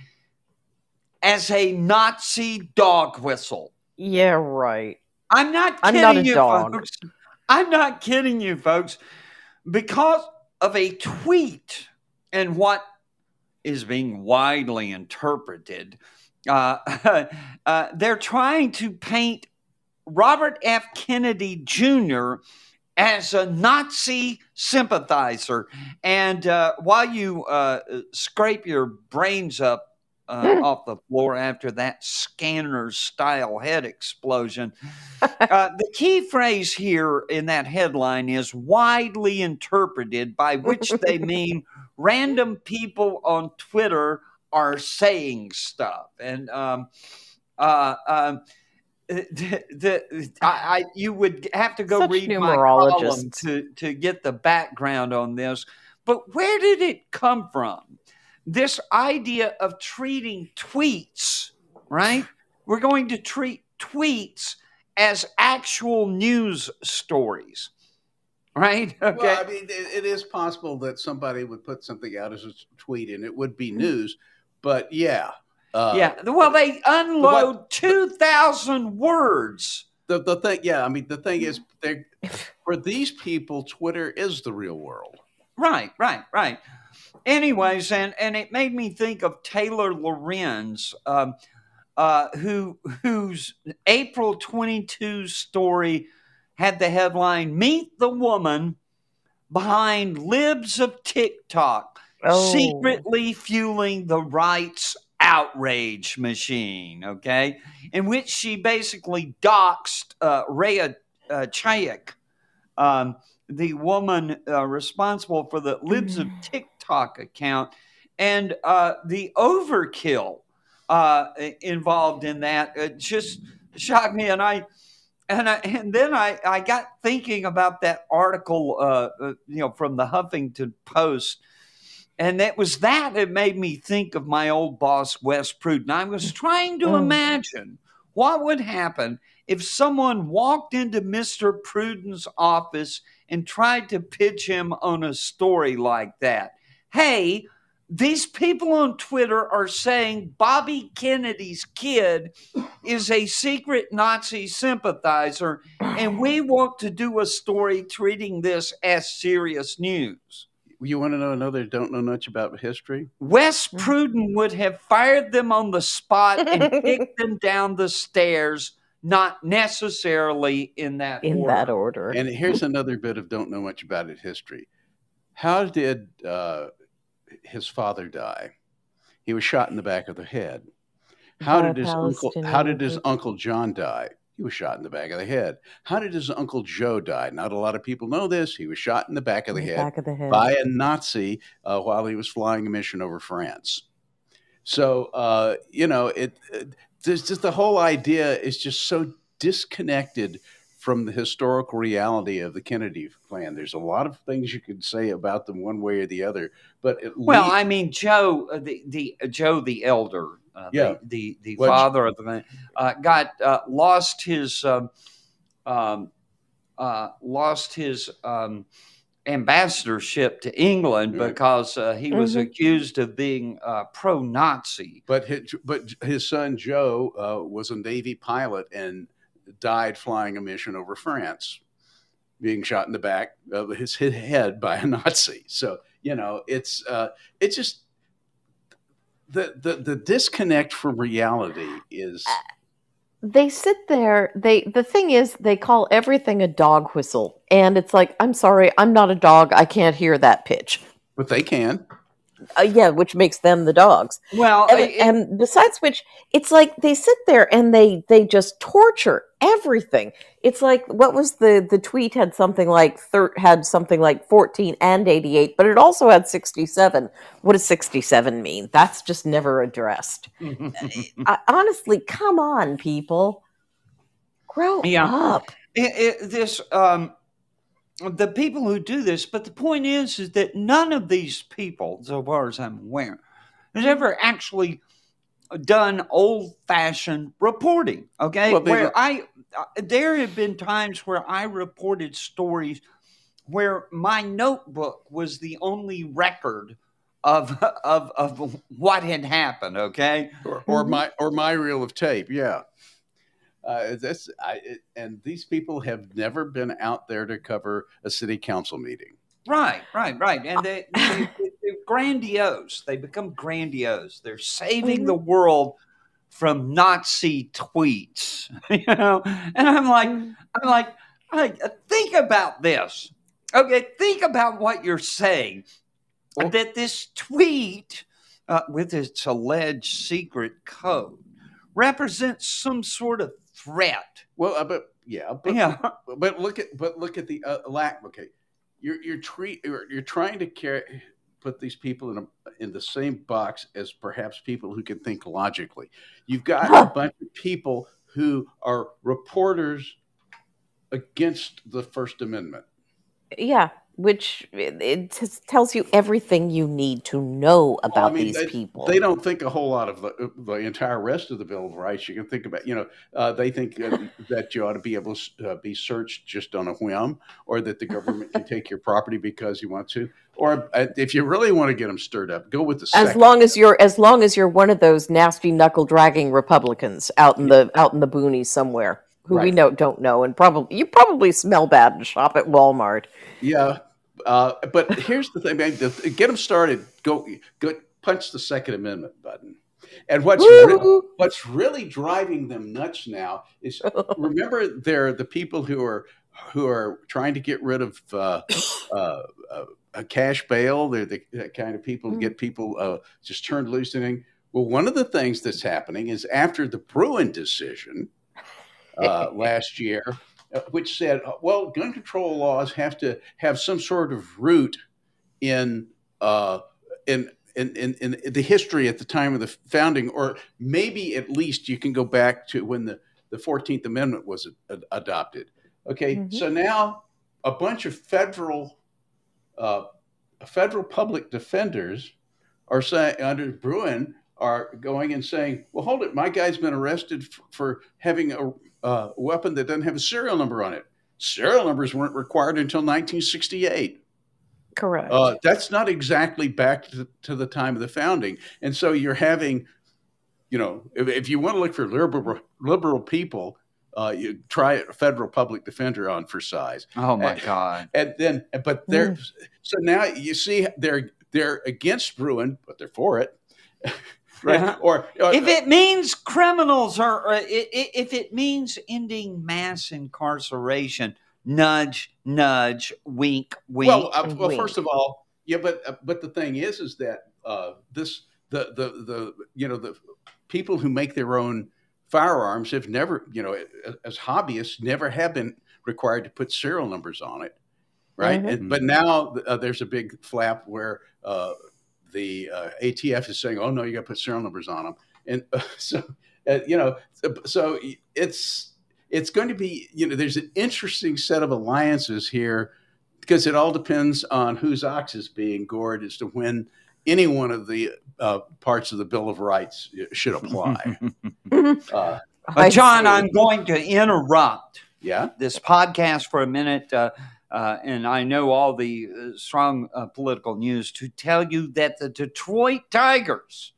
as a Nazi dog whistle. yeah, right. I'm not I'm kidding not a you, dog. folks. I'm not kidding you, folks. Because of a tweet and what is being widely interpreted uh, uh, they're trying to paint Robert F. Kennedy Jr. as a Nazi sympathizer. And uh, while you uh, scrape your brains up uh, off the floor after that scanner style head explosion. Uh, the key phrase here in that headline is widely interpreted, by which they mean random people on Twitter are saying stuff. And um, uh, um, the, the I, I, you would have to go Such read my column to to get the background on this. But where did it come from? This idea of treating tweets, right? We're going to treat tweets as actual news stories, right? Okay. Well, I mean, it, it is possible that somebody would put something out as a tweet and it would be news, but yeah. Uh, yeah. Well, they unload 2,000 words. The, the thing, yeah, I mean, the thing is, for these people, Twitter is the real world. Right, right, right. Anyways, and and it made me think of Taylor Lorenz, um, uh, who whose April 22 story had the headline "Meet the woman behind libs of TikTok, Oh. secretly fueling the rights outrage machine." Okay, in which she basically doxed uh, Rhea uh, Chayek, um, the woman uh, responsible for the libs of TikTok account, and uh, the overkill uh, involved in that uh, just shocked me. And I and I, and then I, I got thinking about that article, uh, uh, you know, from the Huffington Post, and that was that that made me think of my old boss Wes Pruden. I was trying to Mm. imagine what would happen if someone walked into Mr. Pruden's office and tried to pitch him on a story like that. Hey, these people on Twitter are saying Bobby Kennedy's kid is a secret Nazi sympathizer, and we want to do a story treating this as serious news. You want to know another don't know much about history? Wes Pruden would have fired them on the spot and kicked them down the stairs, not necessarily in that in order. that order. And here's another bit of don't know much about it history. How did uh, his father die? He was shot in the back of the head. How did his uncle? How did his uncle John die? He was shot in the back of the head. How did his uncle Joe die? Not a lot of people know this. He was shot in the back of the the head back of the head. by a Nazi uh, while he was flying a mission over France. So uh, you know, it, it just the whole idea is just so disconnected from the historical reality of the Kennedy plan. There's a lot of things you could say about them one way or the other, but at Well, least, I mean, Joe, uh, the the uh, Joe the elder, uh, Yeah. the the, the Well, father of the man, uh, got uh, lost his um, um, uh, lost his um, ambassadorship to England because uh, he was Mhm. accused of being uh, pro-Nazi. but his, but his son Joe uh, was a Navy pilot and died flying a mission over France, being shot in the back of his head by a Nazi. So you know, it's uh, it's just the, the the disconnect from reality is they sit there they the thing is they call everything a dog whistle and it's like i'm sorry i'm not a dog i can't hear that pitch but they can. Uh, yeah which makes them the dogs. Well, and, it- and besides which it's like they sit there and they they just torture everything. It's like what was the the tweet had something like thir- had something like 14 and 88 but it also had 67 what does 67 mean? That's just never addressed. I, honestly come on people. Grow Yeah. up. It, it, this um, the people who do this, but the point is, is that none of these people, so far as I'm aware, has ever actually done old-fashioned reporting. Okay, Well, where I uh, there have been times where I reported stories where my notebook was the only record of of of what had happened. Okay, or, or Mhm. my or my reel of tape. Yeah, uh, that's I, it, and these people have never been out there to cover a city council meeting. Right, right, right. And they, they, they're grandiose. They become grandiose. They're saving the world from Nazi tweets, you know, and I'm like, I'm like, like, think about this. Okay, think about what you're saying. that this tweet, uh, with its alleged secret code, represents some sort of threat. Well, uh, but yeah, but, Yeah. but look at but look at the uh, lack. Okay, you're you're treat you're, you're trying to carry put these people in a, in the same box as perhaps people who can think logically. You've got a bunch of people who are reporters against the First Amendment. Yeah, which it, it just tells you everything you need to know Well, about I mean, these they, people. They don't think a whole lot of the, the entire rest of the Bill of Rights. You can think about, you know, uh, they think uh, that you ought to be able to uh, be searched just on a whim, or that the government can take your property because you want to, or uh, if you really want to get them stirred up, go with the as second. long as you're as long as you're one of those nasty knuckle dragging Republicans out in the out in the boonies somewhere who we know don't know and probably you probably smell bad and shop at Walmart. Yeah, uh, but here's the thing, man. Get them started, go go punch the Second Amendment button. And what's re- what's really driving them nuts now is remember they're the people who are who are trying to get rid of uh, uh, a cash bail. They're the that kind of people Mm. get people uh, just turned loose. And well, one of the things that's happening is after the Bruen decision uh, last year, which said, uh, well, gun control laws have to have some sort of root in uh, in, in in in the history at the time of the founding, or maybe at least you can go back to when the the Fourteenth Amendment was a- adopted. Okay, Mhm. so now a bunch of federal uh, federal public defenders are saying under Bruen are going and saying, "Well, hold it, my guy's been arrested f- for having a uh, weapon that doesn't have a serial number on it. Serial numbers weren't required until 1968. Correct. Uh, that's not exactly back to, to the time of the founding. And so you're having, you know, if, if you want to look for liberal liberal people, uh, you try a federal public defender on for size Oh my Uh, God. and then but they're so now you see they're they're against Bruen, but they're for it, right? Yeah. Or, or If it means criminals are, or i- i- if it means ending mass incarceration, nudge, nudge, wink, wink. well, uh, well, wink. first of all, yeah, but uh, but the thing is, is that uh, this the the the you know the people who make their own firearms have never you know as hobbyists never have been required to put serial numbers on it, right? Mhm. And, but now uh, there's a big flap where uh, the uh, ATF is saying, "Oh no, you got to put serial numbers on them," and uh, so uh, you know, so it's it's going to be you know, there's an interesting set of alliances here because it all depends on whose ox is being gored as to when any one of the uh, parts of the Bill of Rights uh, should apply. uh, Uh, John. I'm going to interrupt yeah, this podcast for a minute, uh, and I know all the uh, strong uh, political news to tell you that the Detroit Tigers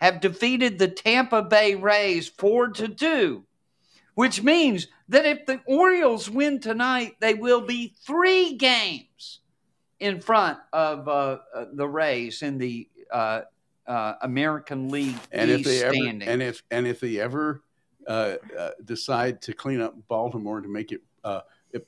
have defeated the Tampa Bay Rays four to two, which means that if the Orioles win tonight, they will be three games in front of uh, uh, the Rays in the uh, uh, American League and if East they ever standing. and if and if they ever uh, uh, decide to clean up Baltimore to make it uh,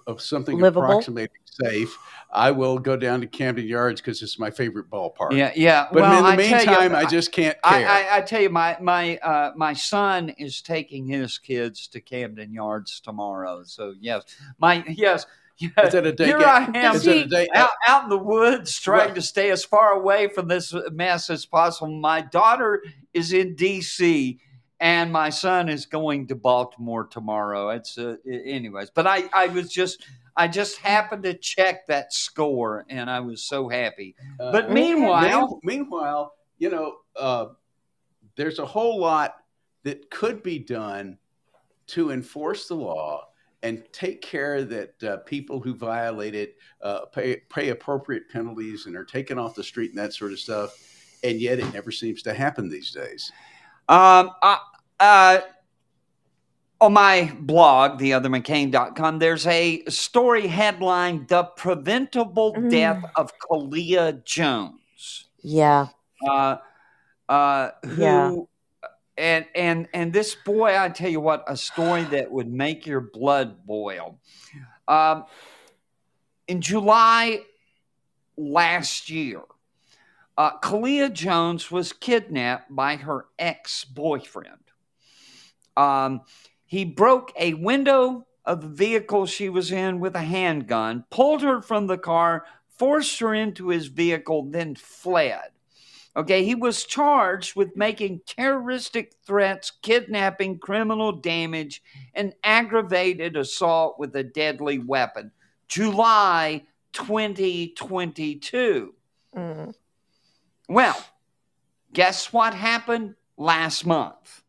of something Livable? approximating safe, I will go down to Camden Yards because it's my favorite ballpark. yeah, yeah. But well, in the I tell you, meantime, I just can't care. I, I, I tell you, my my uh, my son is taking his kids to Camden Yards tomorrow. So yes, my yes, yes. Is that a day Here ga- I am is it a day- out, out in the woods trying Well- to stay as far away from this mess as possible. My daughter is in D.C. and my son is going to Baltimore tomorrow. It's uh, anyways, but I I was just. I just happened to check that score, and I was so happy. Uh, But meanwhile, meanwhile, you know, uh, there's a whole lot that could be done to enforce the law and take care that uh, people who violate it uh, pay, pay appropriate penalties and are taken off the street and that sort of stuff. And yet, it never seems to happen these days. Um, I, uh, on my blog, theothermccain.com, there's a story headline The Preventable Mm. Death of Kalia Jones, yeah. uh, uh, who Yeah. and and and this boy, I tell you what, a story that would make your blood boil. Um, in July last year, uh, Kalia Jones was kidnapped by her ex boyfriend. Um, he broke a window of the vehicle she was in with a handgun, pulled her from the car, forced her into his vehicle, then fled. Okay, he was charged with making terroristic threats, kidnapping, criminal damage, and aggravated assault with a deadly weapon. July 2022. Mm. Well, guess what happened last month?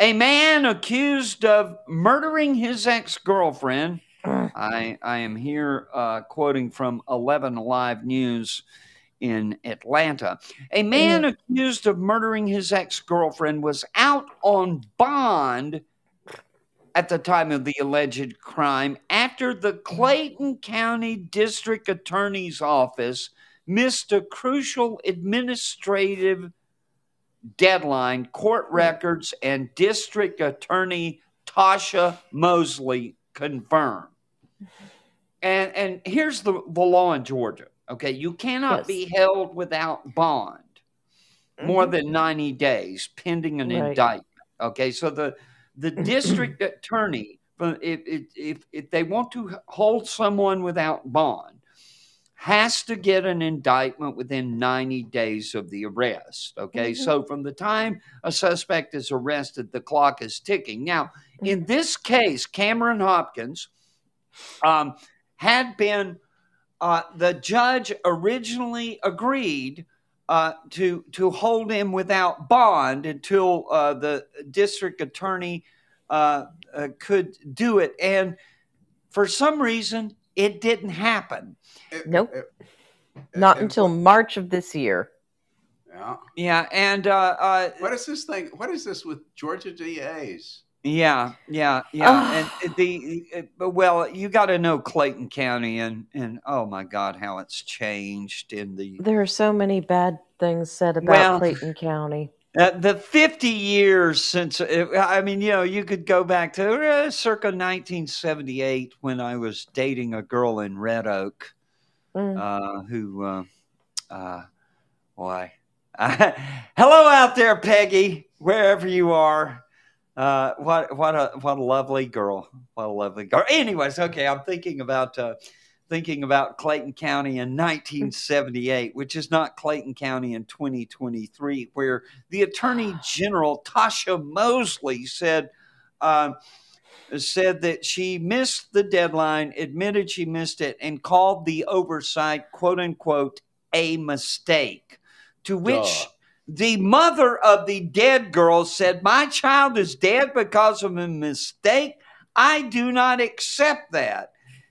A man accused of murdering his ex girlfriend. Mm. I, I am here uh, quoting from 11 Alive News in Atlanta. A man accused of murdering his ex girlfriend was out on bond at the time of the alleged crime after the Clayton County District Attorney's Office missed a crucial administrative deadline. Court records and District Attorney Tasha Mosley confirmed. And and here's the, the law in Georgia. Okay, you cannot Yes. be held without bond more Mhm. than 90 days pending an Right. indictment. Okay, so the the district attorney, if, if, if they want to hold someone without bond, has to get an indictment within 90 days of the arrest. Okay, Mhm. so from the time a suspect is arrested, the clock is ticking. Now, in this case, Cameron Hopkins um, had been, uh, the judge originally agreed uh, to to hold him without bond until uh, the district attorney uh, uh, could do it, and for some reason it didn't happen. Nope. Uh, Not uh, until March of this year. Yeah. Yeah, and uh, uh, What is this thing? What is this with Georgia DAs? yeah, yeah, yeah, and the uh, well, you got to know Clayton County, and and oh my God, how it's changed in the There are so many bad things said about Well- Clayton County. Uh, the 50 years since, uh, I mean, you know, you could go back to uh, circa 1978 when I was dating a girl in Red Oak Mm. uh, who, uh, uh, why? Hello out there, Peggy, wherever you are. Uh, what what a what a lovely girl! What a lovely girl. Anyways, okay, I'm thinking about uh, thinking about Clayton County in 1978, which is not Clayton County in 2023, where the Attorney General Tasha Mosley said. Uh, said that she missed the deadline, admitted she missed it, and called the oversight, quote unquote, a mistake. To which Duh. the mother of the dead girl said, My child is dead because of a mistake. I do not accept that.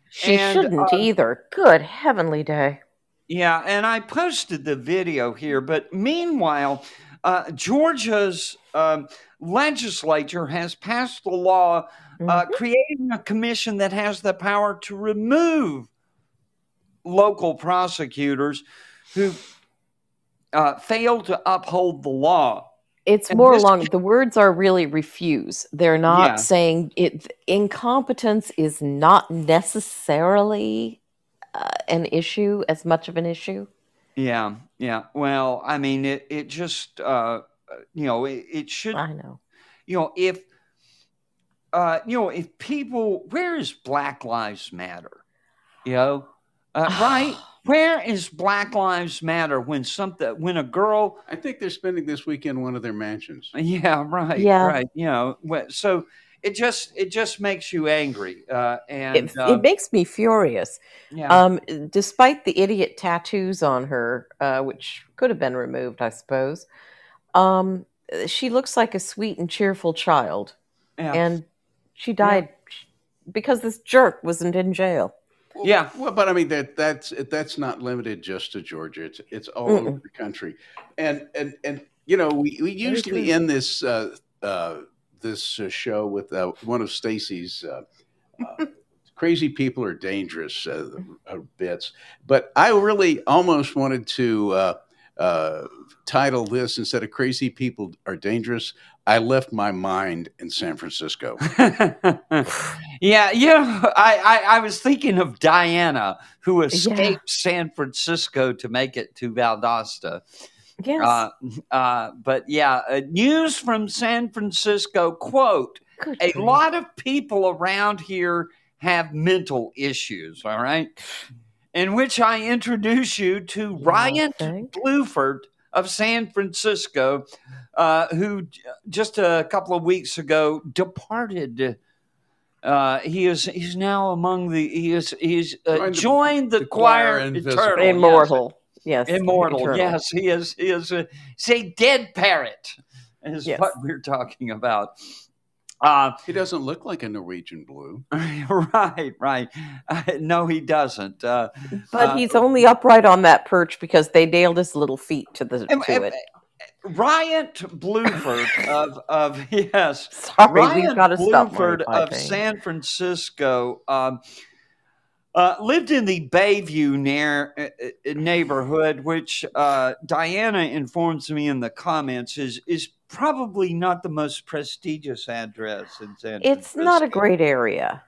She And, shouldn't uh, either. Good heavenly day. Yeah, and I posted the video here, but meanwhile, uh, Georgia's um, legislature has passed a law uh, Mhm. creating a commission that has the power to remove local prosecutors who uh, fail to uphold the law. It's and more this along the words are really refuse. They're not Yeah. saying it incompetence is not necessarily uh, an issue as much of an issue. Yeah, yeah. Well, I mean, it it just uh, you know it, it should I know. you know if uh, you know if people where is Black Lives Matter? You know, uh, right? Where is Black Lives Matter when something when a girl I think they're spending this weekend in one of their mansions. Yeah, right. Yeah. right. You know, so it just it just makes you angry, uh, and It, uh, it makes me furious. yeah, Um, despite the idiot tattoos on her, uh, which could have been removed, I suppose, um, she looks like a sweet and cheerful child, yeah, and she died because this jerk wasn't in jail. Well, Yeah. Well, but I mean that that's that's not limited just to Georgia. It's it's all Mm-mm. over the country, and and and you know we we usually end this uh, uh, this uh, show with uh, one of Stacy's. Uh, uh, Crazy people are dangerous uh, uh, bits, but I really almost wanted to uh, uh, title this instead of "Crazy People Are Dangerous." I left my mind in San Francisco. yeah, yeah. I, I, I was thinking of Dianna, who escaped San Francisco to make it to Valdosta. Yes. Uh, uh, but yeah, uh, news from San Francisco quote Good a grief. lot of people around here have mental issues, all right? In which I introduce you to Ryan Okay. Bluford of San Francisco, uh, who just a couple of weeks ago departed. Uh, he is he's now among the he is he's uh, Joined the- the, the choir, choir eternal. Immortal. Yes. Immortal, eternal. yes, he is. He is a, it's a dead parrot, is Yes. what we're talking about. Uh, he doesn't look like a Norwegian blue. right, right. Uh, no, he doesn't. Uh, But Uh, he's only upright on that perch because they nailed his little feet to the and- to and- it. Ryan Bluford of of yes, Sorry, Ryan we've got to stop. Bluford Marty of San Francisco um, uh, lived in the Bayview near, uh, uh, neighborhood, which uh, Dianna informs me in the comments is is probably not the most prestigious address in San Francisco. It's not a great area.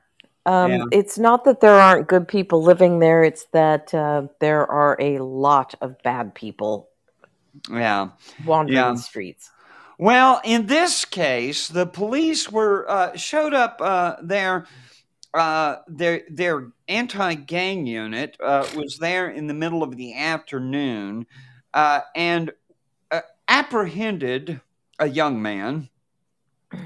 Um, Yeah. It's not that there aren't good people living there. It's that uh, there are a lot of bad people Yeah. wandering Yeah. the streets. Well, in this case, the police were uh, showed up uh, there. Uh, their their anti gang unit uh, was there in the middle of the afternoon uh, and uh, apprehended a young man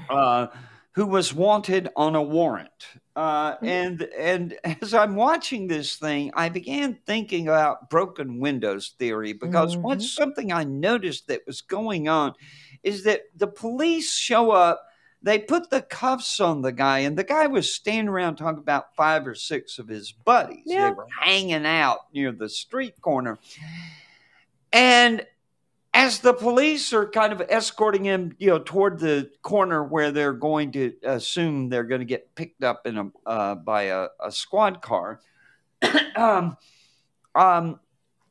uh, who was wanted on a warrant. Uh, and and as I'm watching this thing, I began thinking about broken windows theory because what's something I noticed that was going on is that the police show up, they put the cuffs on the guy, and the guy was standing around talking about five or six of his buddies. Yeah. They were hanging out near the street corner. And as the police are kind of escorting him, you know, toward the corner where they're going to assume they're going to get picked up in a uh, by a, a squad car, um, um,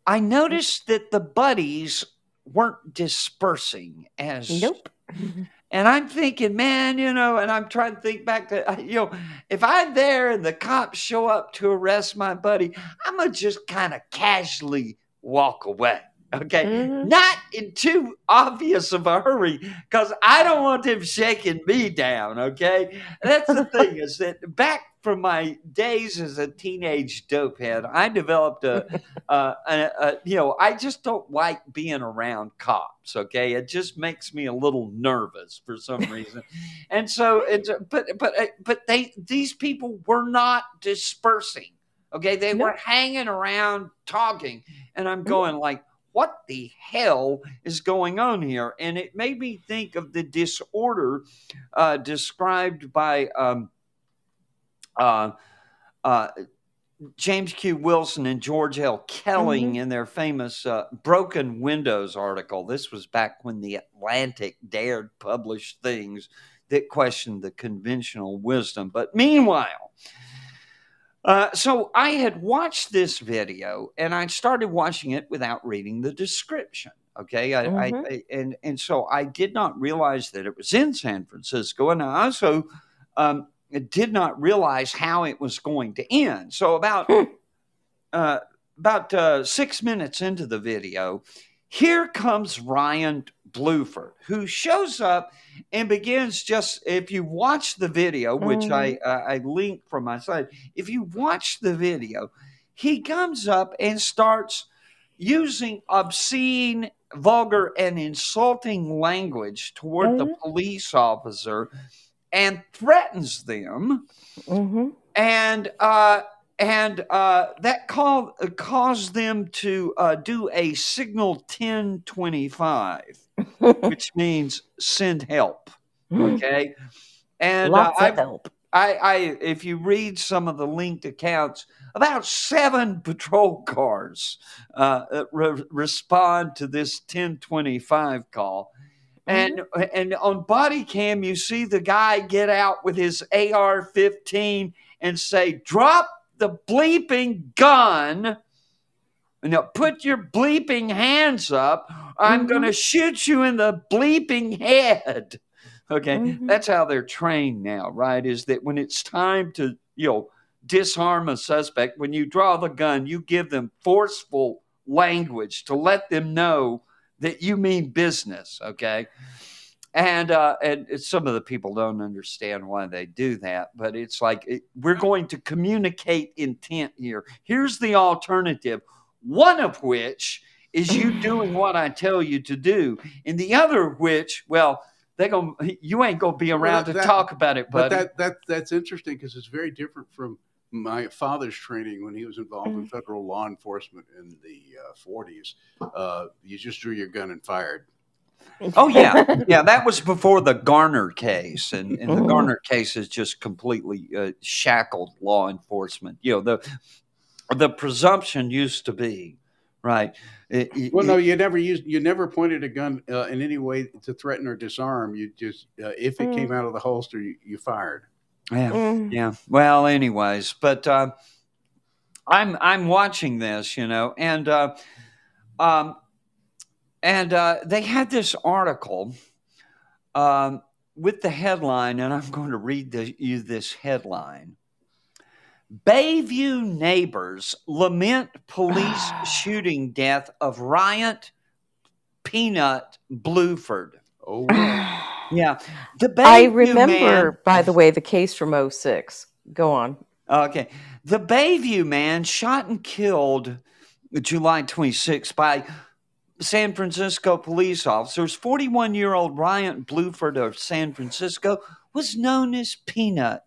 I noticed that the buddies weren't dispersing as Nope. and I'm thinking, man, you know, and I'm trying to think back to, you know, if I'm there and the cops show up to arrest my buddy, I'm going to just kind of casually walk away. Okay. Mhm. Not in too obvious of a hurry because I don't want them shaking me down. Okay. That's the thing is that back from my days as a teenage dopehead, I developed a, uh, a, a, you know, I just don't like being around cops. Okay, it just makes me a little nervous for some reason, and so it's but but uh, but they these people were not dispersing. Okay, they No. were hanging around talking, and I'm going like. What the hell is going on here? And it made me think of the disorder uh, described by um, uh, uh, James Q. Wilson and George L. Kelling in their famous uh, Broken Windows article. This was back when the Atlantic dared publish things that questioned the conventional wisdom. But meanwhile, uh, so I had watched this video and I started watching it without reading the description. Okay, I, I, Mhm. I and and so I did not realize that it was in San Francisco, and I also um, did not realize how it was going to end. So about uh, about uh, six minutes into the video, here comes Ryan Bluford, who shows up and begins just. If you watch the video, which I uh, I linked from my site, if you watch the video, he comes up and starts using obscene, vulgar, and insulting language toward the police officer and threatens them. Hmm and uh, and uh, that call, uh, caused them to uh, do a signal 1025 which means send help okay? And uh, Lots I, of help. I, I if you read some of the linked accounts about seven patrol cars uh, uh, re- respond to this 1025 call. And and on body cam you see the guy get out with his AR-15 and say drop the bleeping gun No, put your bleeping hands up. I'm Mhm. going to shoot you in the bleeping head. Okay, Mhm. that's how they're trained now, right? Is that when it's time to, you know, disarm a suspect, when you draw the gun, you give them forceful language to let them know that you mean business, okay? And uh, and some of the people don't understand why they do that, but it's like it, we're going to communicate intent here. Here's the alternative, one of which is you doing what I tell you to do, and the other of which, well, they gonna you ain't gonna be around that- to that- talk about it, But that that that's interesting because it's very different from my father's training when he was involved Mm. in federal law enforcement in the uh, 40s. Uh, you just drew your gun and fired. Oh yeah, yeah. That was before the Garner case, and, and the Mhm. Garner case has just completely uh, shackled law enforcement. You know the the presumption used to be right. it- it- Well, no, you never used, you never pointed a gun uh, in any way to threaten or disarm. You just, uh, if it came out of the holster, you, you fired. yeah, Mm. yeah. Well, anyways, but uh, I'm I'm watching this, you know, and uh, um, and uh, they had this article um, with the headline, and I'm going to read the, you this headline. Bayview neighbors lament police shooting death of Ryan Peanut Bluford. Oh, Yeah, the Bayview I man- remember, by the way, the case from 06. Go on. Okay. The Bayview man shot and killed July 26 by San Francisco police officers. 41 year old Ryan Bluford of San Francisco was known as Peanut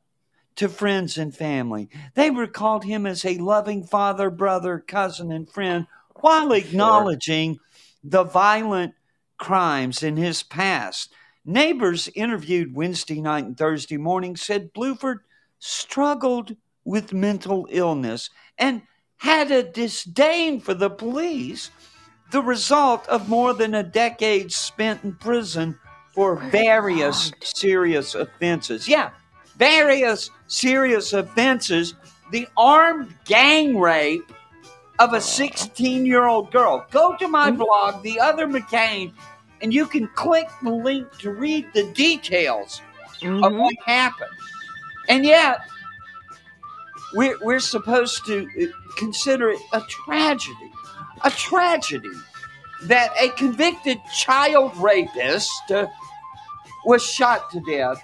to friends and family. They recalled him as a loving father, brother, cousin, and friend while acknowledging the violent crimes in his past. Neighbors interviewed Wednesday night and Thursday morning said Bluford struggled with mental illness and had a disdain for the police, the result of more than a decade spent in prison for oh, various serious offenses. Yeah, various serious offenses. The armed gang rape of a 16 year old girl. Go to my blog, The Other McCain, and you can click the link to read the details of Mhm. what happened. And yet, we're, we're supposed to uh, consider it a tragedy. A tragedy that a convicted child rapist uh, was shot to death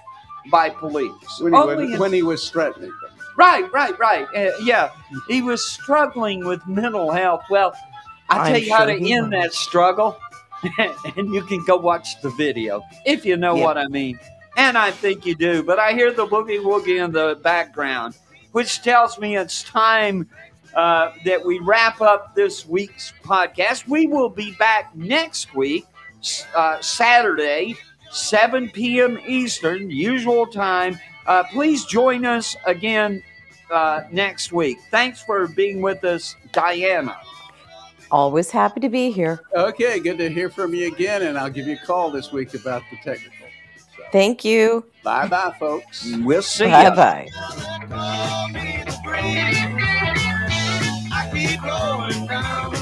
by police. when he, Only was, in- when he was threatening them. Right, right, right. Uh, yeah, he was struggling with mental health. Well, I'll I'm tell you how to end was. that struggle, and you can go watch the video if you know Yeah. what I mean. And I think you do. But I hear the boogie woogie in the background, which tells me it's time uh, that we wrap up this week's podcast. We will be back next week, uh, Saturday, 7 p.m. Eastern, usual time. Uh, please join us again uh, next week. Thanks for being with us, Dianna. Always happy to be here. Okay, good to hear from you again, and I'll give you a call this week about the technical. So, Thank you. bye bye, folks. We'll see you. bye. I